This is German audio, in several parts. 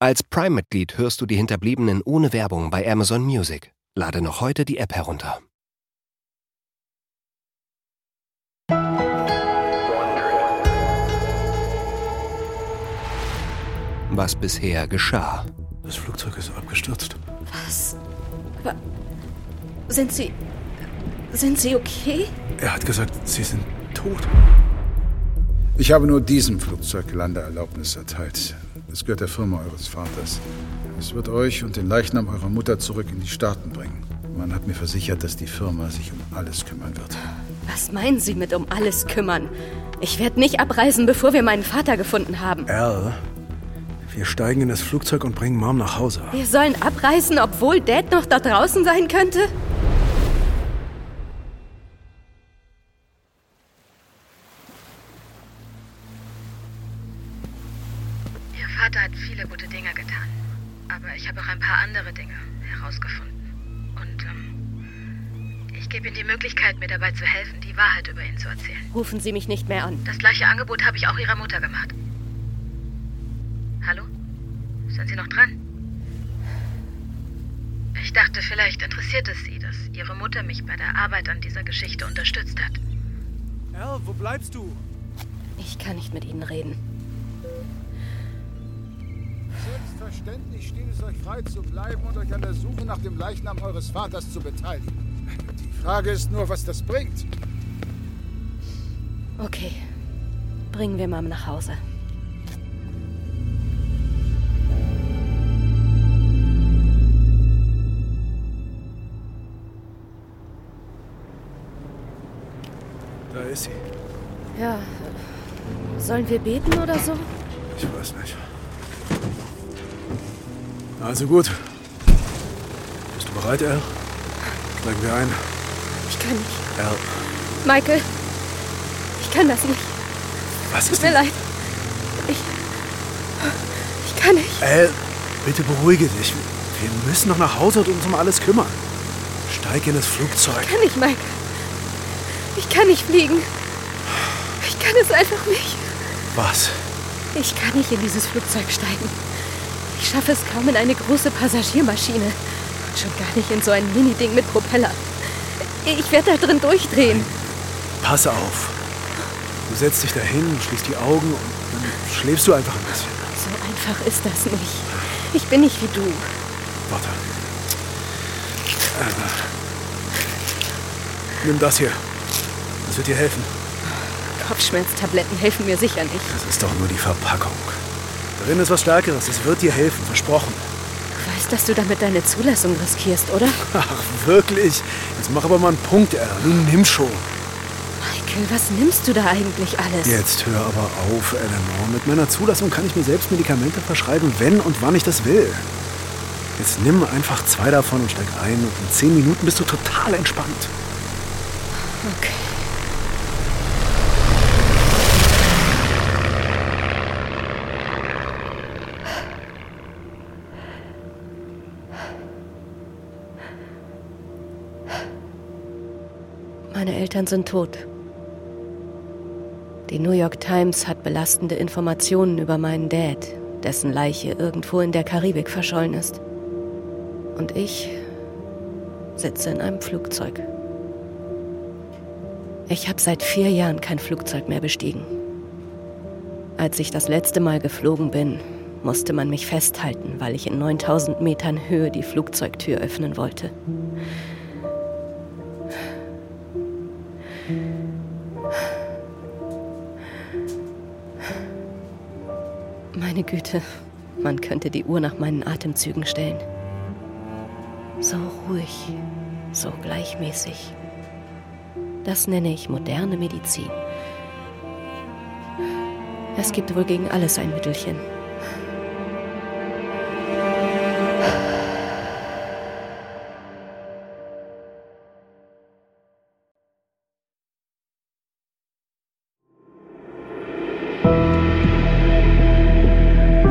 Als Prime-Mitglied hörst du die Hinterbliebenen ohne Werbung bei Amazon Music. Lade noch heute die App herunter. Was bisher geschah. Das Flugzeug ist abgestürzt. Was? Wa- Sind Sie. Sind Sie okay? Er hat gesagt, Sie sind tot. Ich habe nur diesem Flugzeug Landeerlaubnis erteilt. Es gehört der Firma eures Vaters. Es wird euch und den Leichnam eurer Mutter zurück in die Staaten bringen. Man hat mir versichert, dass die Firma sich um alles kümmern wird. Was meinen Sie mit um alles kümmern? Ich werde nicht abreisen, bevor wir meinen Vater gefunden haben. Al, wir steigen in das Flugzeug und bringen Mom nach Hause. Wir sollen abreisen, obwohl Dad noch da draußen sein könnte? Wahrheit über ihn zu erzählen. Rufen Sie mich nicht mehr an. Das gleiche Angebot habe ich auch Ihrer Mutter gemacht. Hallo? Sind Sie noch dran? Ich dachte, vielleicht interessiert es Sie, dass Ihre Mutter mich bei der Arbeit an dieser Geschichte unterstützt hat. Al, wo bleibst du? Ich kann nicht mit Ihnen reden. Selbstverständlich steht es euch frei zu bleiben und euch an der Suche nach dem Leichnam eures Vaters zu beteiligen. Die Frage ist nur, was das bringt. Okay. Bringen wir Mom nach Hause. Da ist sie. Ja. Sollen wir beten oder so? Ich weiß nicht. Also gut. Bist du bereit, Al? Steigen wir ein. Ich kann nicht. Al, Michael, ich kann das nicht. was Tut ist mir denn? leid. Ich. Ich kann nicht. Al, bitte beruhige dich. Wir müssen noch nach Hause und uns um alles kümmern. Steig in das Flugzeug. Ich kann nicht, Michael. Ich kann nicht fliegen. Ich kann es einfach nicht. Was? Ich kann nicht in dieses Flugzeug steigen. Ich schaffe es kaum in eine große Passagiermaschine. Und schon gar nicht in so ein Mini-Ding mit Propeller. Ich werde da drin durchdrehen. Pass auf. Setzt dich dahin, schließt die Augen und dann schläfst du einfach ein bisschen. So einfach ist das nicht. Ich bin nicht wie du. Warte. Äh, Nimm das hier. Das wird dir helfen. Kopfschmerztabletten helfen mir sicher nicht. Das ist doch nur die Verpackung. Darin ist was Stärkeres. Es wird dir helfen. Versprochen. Du weißt, dass du damit deine Zulassung riskierst, oder? Ach, wirklich? Jetzt mach aber mal einen Punkt, R. Nun nimm schon. Michael, was nimmst du da eigentlich alles? Jetzt hör aber auf, Eleanor. Mit meiner Zulassung kann ich mir selbst Medikamente verschreiben, wenn und wann ich das will. Jetzt nimm einfach zwei davon und steig ein und in zehn Minuten bist du total entspannt. Okay. Meine Eltern sind tot. Die New York Times hat belastende Informationen über meinen Dad, dessen Leiche irgendwo in der Karibik verschollen ist. Und ich sitze in einem Flugzeug. Ich habe seit vier Jahren kein Flugzeug mehr bestiegen. Als ich das letzte Mal geflogen bin, musste man mich festhalten, weil ich in 9000 Metern Höhe die Flugzeugtür öffnen wollte. Meine Güte, man könnte die Uhr nach meinen Atemzügen stellen. So ruhig, so gleichmäßig. Das nenne ich moderne Medizin. Es gibt wohl gegen alles ein Mittelchen.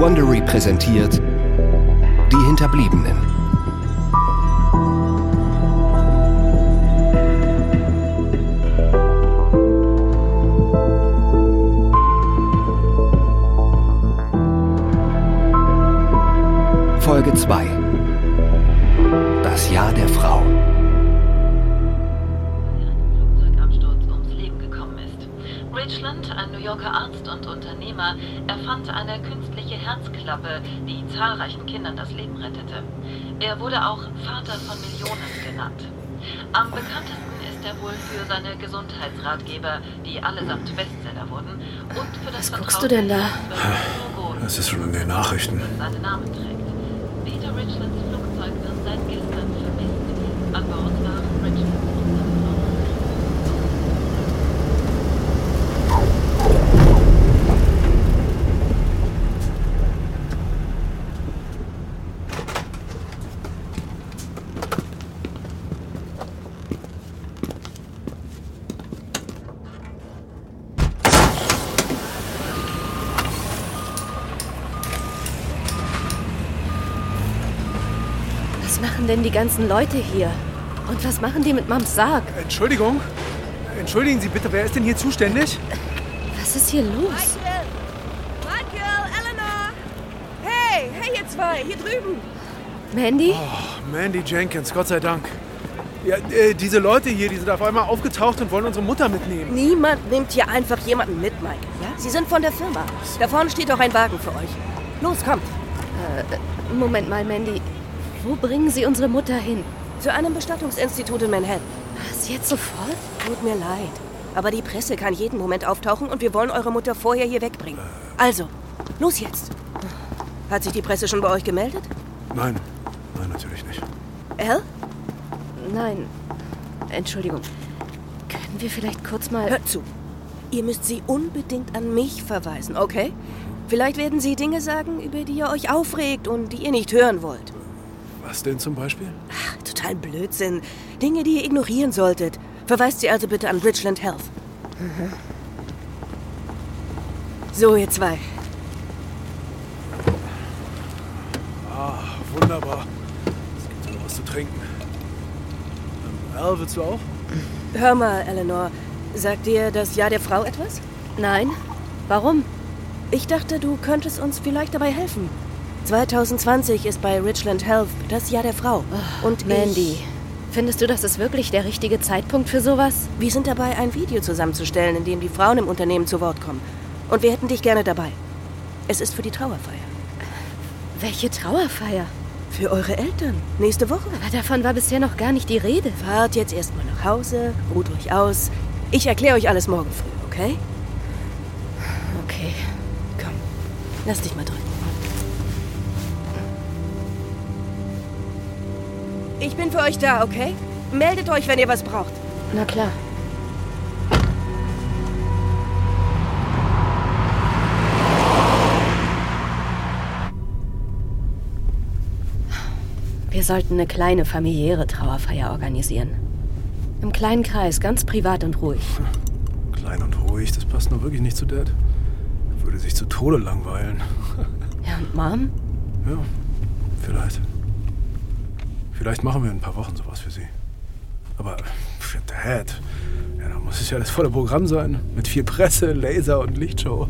Wondery präsentiert Die Hinterbliebenen. Folge 2. Das Jahr der Frau. Richland, ein New Yorker Arzt und Unternehmer, erfand eine künstliche Herzklappe, die zahlreichen Kindern das Leben rettete. Er wurde auch Vater von Millionen genannt. Am bekanntesten ist er wohl für seine Gesundheitsratgeber, die allesamt Bestseller wurden, und für das Was guckst du denn da? Das ist schon in den Nachrichten. seinen Namen trägt. Peter Richlands Flugzeug wird seit gestern vermisst. An Bord waren Richlands und seine Frau. Was machen denn die ganzen Leute hier? Und was machen die mit Mams Sarg? Entschuldigung. Entschuldigen Sie bitte, wer ist denn hier zuständig? Was ist hier los? Michael! Michael! Eleanor! Hey! Hey, ihr zwei! Hier drüben! Mandy? Mandy Jenkins, Gott sei Dank. Ja, äh, diese Leute hier, die sind auf einmal aufgetaucht und wollen unsere Mutter mitnehmen. Niemand nimmt hier einfach jemanden mit, Michael. Ja? Sie sind von der Firma. Da vorne steht auch ein Wagen für euch. Los, kommt! Moment mal, Mandy. Wo bringen Sie unsere Mutter hin? Zu einem Bestattungsinstitut in Manhattan. Was, jetzt sofort? Tut mir leid. Aber die Presse kann jeden Moment auftauchen und wir wollen eure Mutter vorher hier wegbringen. Also, los jetzt! Hat sich die Presse schon bei euch gemeldet? Nein, nein, natürlich nicht. Al? Nein. Entschuldigung. Können wir vielleicht kurz mal... Hört zu. Ihr müsst sie unbedingt an mich verweisen, okay? Vielleicht werden sie Dinge sagen, über die ihr euch aufregt und die ihr nicht hören wollt. Was denn zum Beispiel? Ach, total Blödsinn. Dinge, die ihr ignorieren solltet. Verweist sie also bitte an Richland Health. So, ihr zwei. Ah, wunderbar. Es gibt ja noch was zu trinken. Ähm, Al, willst du auch? Hör mal, Eleanor. Sagt dir das Jahr der Frau etwas? Nein? Warum? Ich dachte, du könntest uns vielleicht dabei helfen. 2020 ist bei Richland Health das Jahr der Frau. Und Mandy, Ich, findest du, das ist wirklich der richtige Zeitpunkt für sowas? wir sind dabei, ein Video zusammenzustellen, in dem die Frauen im Unternehmen zu Wort kommen. Und wir hätten dich gerne dabei. Es ist für die Trauerfeier. Welche Trauerfeier? Für eure Eltern. Nächste Woche. Aber davon war bisher noch gar nicht die Rede. Fahrt jetzt erstmal nach Hause, ruht euch aus. Ich erkläre euch alles morgen früh, okay? Okay. Komm, lass dich mal drücken. Ich bin für euch da, okay? Meldet euch, wenn ihr was braucht. Na klar. Wir sollten eine kleine familiäre Trauerfeier organisieren. Im kleinen Kreis, ganz privat und ruhig. Klein und ruhig, das passt nur wirklich nicht zu Dad. Er würde sich zu Tode langweilen. Ja, und Mom? Ja, vielleicht. Vielleicht machen wir in ein paar Wochen sowas für sie. Aber für Dad, ja, da muss es ja das volle Programm sein. Mit viel Presse, Laser und Lichtshow.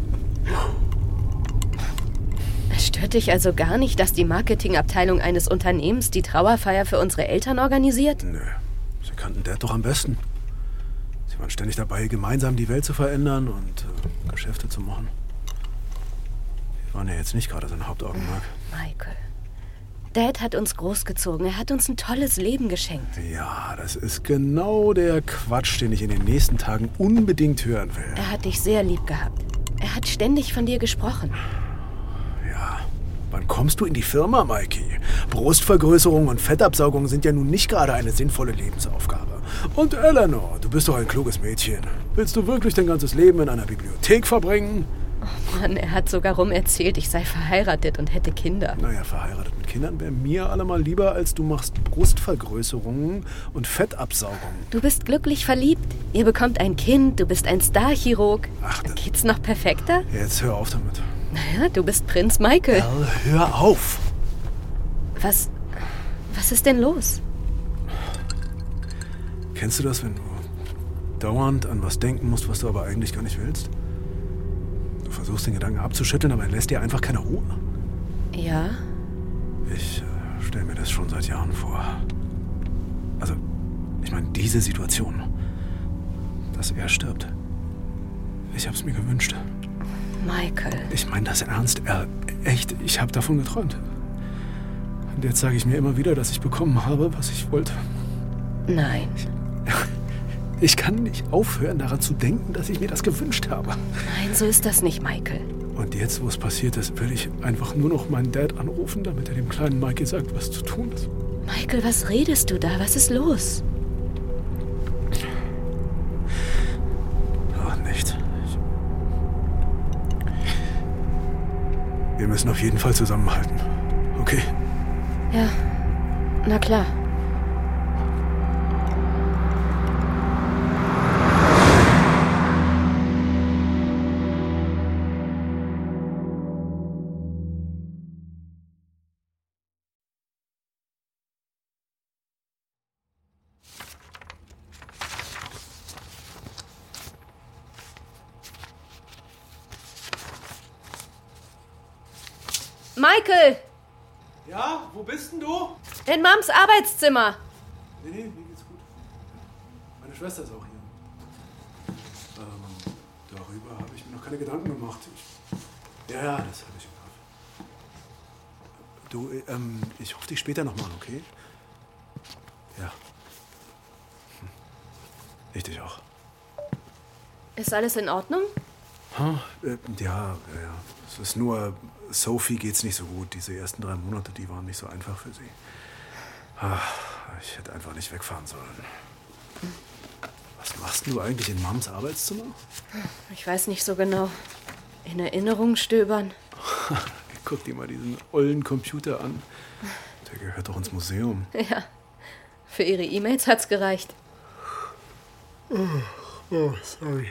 Es stört dich also gar nicht, dass die Marketingabteilung eines Unternehmens die Trauerfeier für unsere Eltern organisiert? Nö, sie kannten Dad doch am besten. Sie waren ständig dabei, gemeinsam die Welt zu verändern und äh, Geschäfte zu machen. Die waren ja jetzt nicht gerade sein Hauptaugenmerk. Michael. Dad hat uns großgezogen. Er hat uns ein tolles Leben geschenkt. Ja, das ist genau der Quatsch, den ich in den nächsten Tagen unbedingt hören will. Er hat dich sehr lieb gehabt. Er hat ständig von dir gesprochen. Ja. Wann kommst du in die Firma, Mikey? Brustvergrößerung und Fettabsaugung sind ja nun nicht gerade eine sinnvolle Lebensaufgabe. Und Eleanor, du bist doch ein kluges Mädchen. Willst du wirklich dein ganzes Leben in einer Bibliothek verbringen? Mann, er hat sogar rum erzählt, ich sei verheiratet und hätte Kinder. Naja, verheiratet mit Kindern wäre mir allemal lieber, als du machst Brustvergrößerungen und Fettabsaugung. Du bist glücklich verliebt. Ihr bekommt ein Kind, du bist ein Starchirurg. Ach, das- Geht's noch perfekter? Jetzt hör auf damit. Naja, du bist Prinz Michael. Al, hör auf! Was. Was ist denn los? Kennst du das, wenn du dauernd an was denken musst, was du aber eigentlich gar nicht willst? Du versuchst den Gedanken abzuschütteln, aber er lässt dir einfach keine Ruhe. Ja? Ich. stelle mir das schon seit Jahren vor. Also, ich meine, diese Situation. Dass er stirbt. Ich hab's mir gewünscht. Michael. Ich meine das ernst. Er, echt, ich habe davon geträumt. Und jetzt sage ich mir immer wieder, dass ich bekommen habe, was ich wollte. Nein. Ich kann nicht aufhören, daran zu denken, dass ich mir das gewünscht habe. Nein, so ist das nicht, Michael. Und jetzt, wo es passiert ist, will ich einfach nur noch meinen Dad anrufen, damit er dem kleinen Mikey sagt, was zu tun ist. Michael, was redest du da? Was ist los? Ach, nichts. Ich Wir müssen auf jeden Fall zusammenhalten. Okay? Ja, na klar. Michael! Ja, wo bist denn du? In Mams Arbeitszimmer. Nee, nee, mir geht's gut. Meine Schwester ist auch hier. Ähm, darüber habe ich mir noch keine Gedanken gemacht. Ich, ja, ja, das habe ich im Kopf. Du, äh, ähm, ich rufe dich später nochmal okay? Ja. Hm. Ich dich auch. Ist alles in Ordnung? Ha, äh, ja, ja, ja. Es ist nur, Sophie geht's nicht so gut. Diese ersten drei Monate, die waren nicht so einfach für sie. Ah, ich hätte einfach nicht wegfahren sollen. Was machst du eigentlich in Mams Arbeitszimmer? Ich weiß nicht so genau. In Erinnerung stöbern. Guck dir mal diesen ollen Computer an. Der gehört doch ins Museum. Ja. Für ihre E-Mails hat's gereicht. Oh, sorry.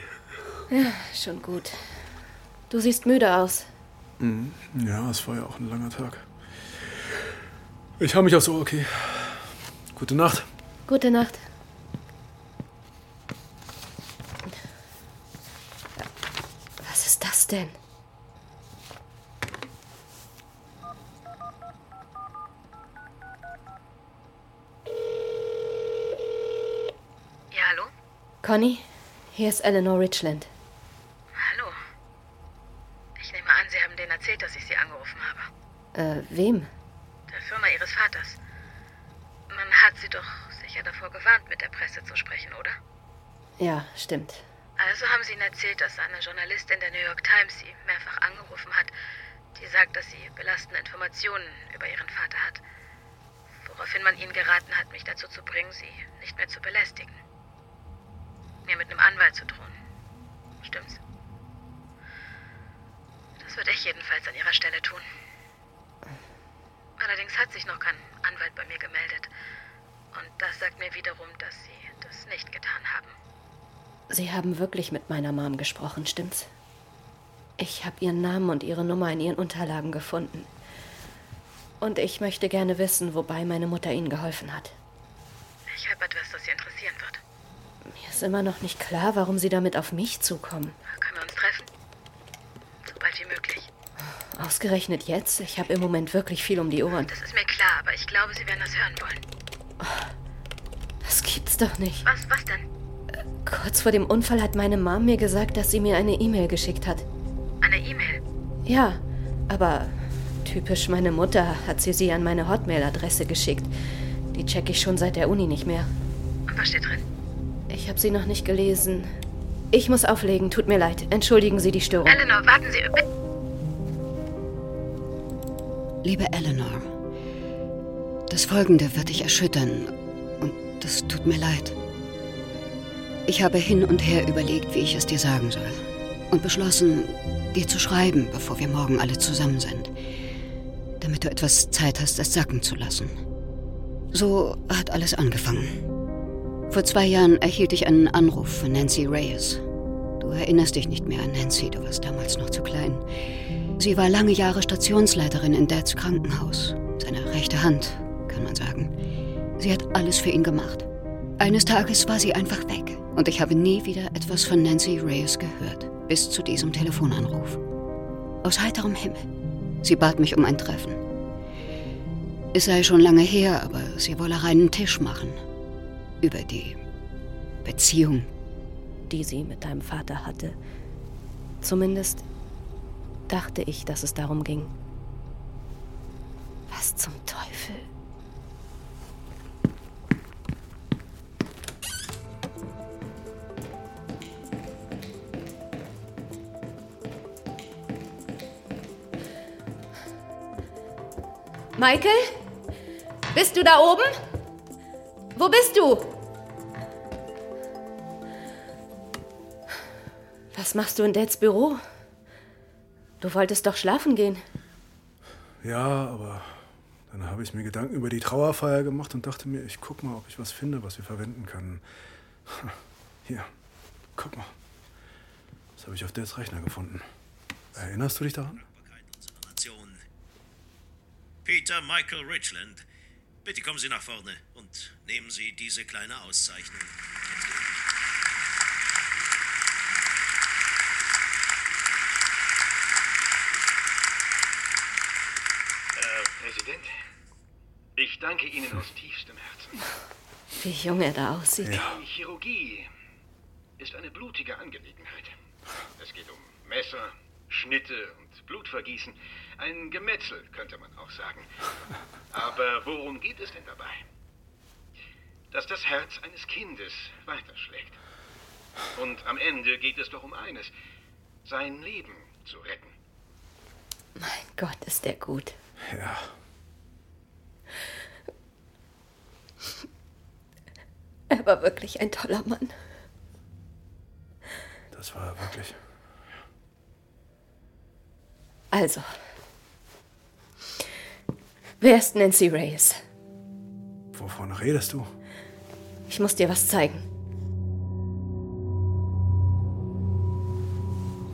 Ja, schon gut. Du siehst müde aus. Mhm. Ja, es war ja auch ein langer Tag. Ich habe mich auch so okay. Gute Nacht. Gute Nacht. Was ist das denn? Ja, hallo? Conny, hier ist Eleanor Richland. Erzählt, dass ich Sie angerufen habe. Äh, wem? Der Firma Ihres Vaters. Man hat Sie doch sicher davor gewarnt, mit der Presse zu sprechen, oder? Ja, stimmt. Also haben Sie Ihnen erzählt, dass eine Journalistin der New York Times Sie mehrfach angerufen hat, die sagt, dass sie belastende Informationen über Ihren Vater hat. Woraufhin man Ihnen geraten hat, mich dazu zu bringen, Sie nicht mehr zu belästigen. Mir mit einem Anwalt zu drohen. Stimmt's? Das würde ich jedenfalls an Ihrer Stelle tun. Allerdings hat sich noch kein Anwalt bei mir gemeldet. Und das sagt mir wiederum, dass Sie das nicht getan haben. Sie haben wirklich mit meiner Mom gesprochen, stimmt's? Ich habe ihren Namen und ihre Nummer in ihren Unterlagen gefunden. Und ich möchte gerne wissen, wobei meine Mutter Ihnen geholfen hat. Ich habe etwas, das Sie interessieren wird. Mir ist immer noch nicht klar, warum Sie damit auf mich zukommen. Können wir uns treffen? Sobald wie möglich. Ausgerechnet jetzt? Ich habe im Moment wirklich viel um die Ohren. Das ist mir klar, aber ich glaube, Sie werden das hören wollen. Das gibt's doch nicht. Was, was denn? Kurz vor dem Unfall hat meine Mom mir gesagt, dass sie mir eine E-Mail geschickt hat. Eine E-Mail. Ja, aber typisch meine Mutter hat sie sie an meine Hotmail-Adresse geschickt. Die checke ich schon seit der Uni nicht mehr. Und was steht drin? Ich habe sie noch nicht gelesen. Ich muss auflegen, tut mir leid. Entschuldigen Sie die Störung. Eleanor, warten Sie. Bitte. Liebe Eleanor, das Folgende wird dich erschüttern und das tut mir leid. Ich habe hin und her überlegt, wie ich es dir sagen soll und beschlossen, dir zu schreiben, bevor wir morgen alle zusammen sind, damit du etwas Zeit hast, es sacken zu lassen. So hat alles angefangen. Vor zwei Jahren erhielt ich einen Anruf von Nancy Reyes. Du erinnerst dich nicht mehr an Nancy, du warst damals noch zu klein. Sie war lange Jahre Stationsleiterin in Dads Krankenhaus. Seine rechte Hand, kann man sagen. Sie hat alles für ihn gemacht. Eines Tages war sie einfach weg und ich habe nie wieder etwas von Nancy Reyes gehört, bis zu diesem Telefonanruf. Aus heiterem Himmel. Sie bat mich um ein Treffen. Es sei schon lange her, aber sie wolle reinen Tisch machen. Über die Beziehung, die sie mit deinem Vater hatte. Zumindest dachte ich, dass es darum ging. Was zum Teufel? Michael? Bist du da oben? Wo bist du? Was machst du in Dads Büro? Du wolltest doch schlafen gehen. Ja, aber dann habe ich mir Gedanken über die Trauerfeier gemacht und dachte mir, ich guck mal, ob ich was finde, was wir verwenden können. Hier, guck mal. Das habe ich auf Dads Rechner gefunden. Erinnerst du dich daran? Peter Michael Richland, bitte kommen Sie nach vorne und nehmen Sie diese kleine Auszeichnung. Präsident, ich danke Ihnen aus tiefstem Herzen. Wie jung er da aussieht. Ja. Die Chirurgie ist eine blutige Angelegenheit. Es geht um Messer, Schnitte und Blutvergießen. Ein Gemetzel, könnte man auch sagen. Aber worum geht es denn dabei? Dass das Herz eines Kindes weiterschlägt. Und am Ende geht es doch um eines, sein Leben zu retten. Mein Gott, ist der gut. Ja. Er war wirklich ein toller Mann. Das war er wirklich. Also, wer ist Nancy Reyes? Wovon redest du? Ich muss dir was zeigen.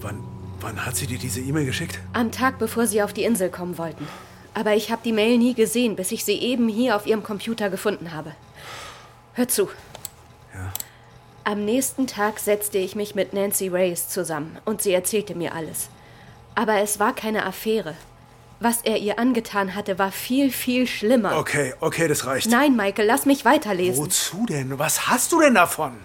Wann, wann hat sie dir diese E-Mail geschickt? Am Tag, bevor sie auf die Insel kommen wollten. Aber ich habe die Mail nie gesehen, bis ich sie eben hier auf ihrem Computer gefunden habe. Hör zu. Ja. Am nächsten Tag setzte ich mich mit Nancy Reyes zusammen und sie erzählte mir alles. Aber es war keine Affäre. Was er ihr angetan hatte, war viel, viel schlimmer. Okay, okay, das reicht. Nein, Michael, lass mich weiterlesen. Wozu denn? Was hast du denn davon?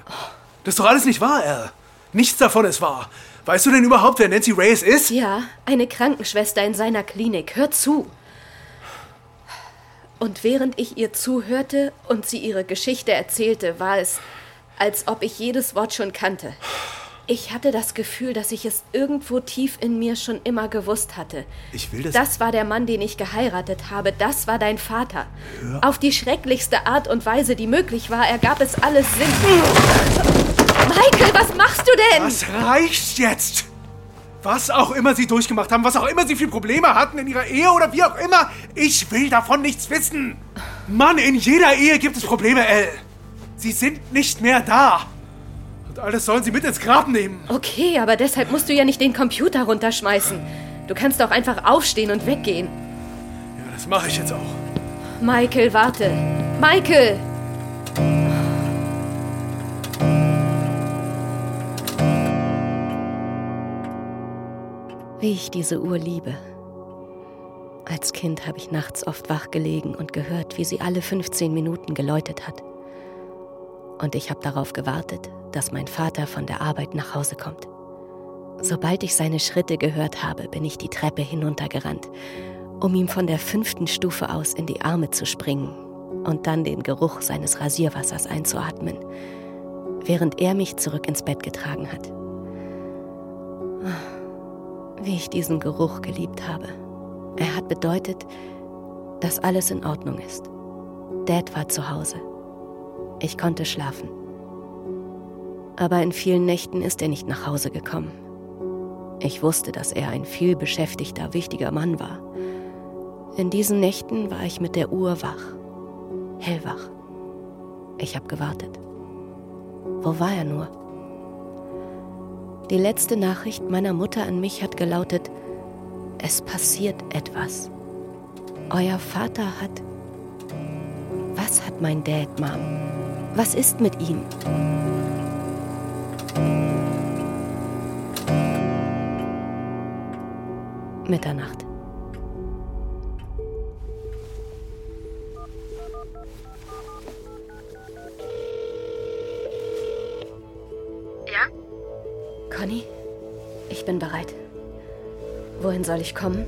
Das ist doch alles nicht wahr, Al. Nichts davon ist wahr. Weißt du denn überhaupt, wer Nancy Reyes ist? Ja, eine Krankenschwester in seiner Klinik. Hör zu. Und während ich ihr zuhörte und sie ihre Geschichte erzählte, war es, als ob ich jedes Wort schon kannte. Ich hatte das Gefühl, dass ich es irgendwo tief in mir schon immer gewusst hatte. Ich will das. Das war der Mann, den ich geheiratet habe. Das war dein Vater. Hör. Auf die schrecklichste Art und Weise, die möglich war, ergab es alles Sinn. Michael, was machst du denn? Was reicht jetzt? Was auch immer sie durchgemacht haben, was auch immer sie für Probleme hatten in ihrer Ehe oder wie auch immer, ich will davon nichts wissen. Mann, in jeder Ehe gibt es Probleme, Elle. Sie sind nicht mehr da. Und alles sollen sie mit ins Grab nehmen. Okay, aber deshalb musst du ja nicht den Computer runterschmeißen. Du kannst doch einfach aufstehen und weggehen. Ja, das mache ich jetzt auch. Michael, warte. Michael! Wie ich diese Uhr liebe. Als Kind habe ich nachts oft wach gelegen und gehört, wie sie alle 15 Minuten geläutet hat. Und ich habe darauf gewartet, dass mein Vater von der Arbeit nach Hause kommt. Sobald ich seine Schritte gehört habe, bin ich die Treppe hinuntergerannt, um ihm von der fünften Stufe aus in die Arme zu springen und dann den Geruch seines Rasierwassers einzuatmen, während er mich zurück ins Bett getragen hat. Wie ich diesen Geruch geliebt habe. Er hat bedeutet, dass alles in Ordnung ist. Dad war zu Hause. Ich konnte schlafen. Aber in vielen Nächten ist er nicht nach Hause gekommen. Ich wusste, dass er ein viel beschäftigter, wichtiger Mann war. In diesen Nächten war ich mit der Uhr wach. Hellwach. Ich habe gewartet. Wo war er nur? Die letzte Nachricht meiner Mutter an mich hat gelautet, es passiert etwas. Euer Vater hat... Was hat mein Dad, Mom? Was ist mit ihm? Mitternacht. Conny, ich bin bereit. Wohin soll ich kommen?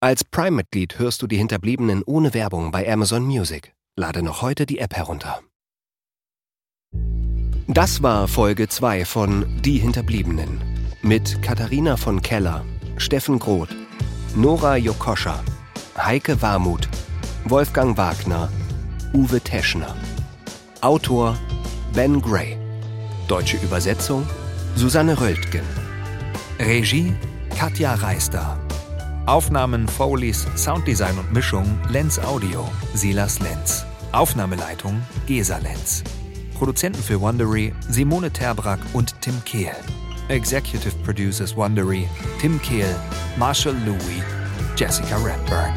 Als Prime-Mitglied hörst du die Hinterbliebenen ohne Werbung bei Amazon Music. Lade noch heute die App herunter. Das war Folge 2 von Die Hinterbliebenen mit Katharina von Keller, Steffen Groth, Nora Jokoscha, Heike Warmuth, Wolfgang Wagner, Uwe Teschner. Autor Ben Gray. Deutsche Übersetzung Susanne Röltgen. Regie Katja Reister. Aufnahmen, Foleys, Sounddesign und Mischung Lenz Audio, Silas Lenz. Aufnahmeleitung Gesa Lenz. Produzenten für Wondery Simone Terbrack und Tim Kehl. Executive Producers Wondery Tim Kehl, Marshall Louis, Jessica Redburn.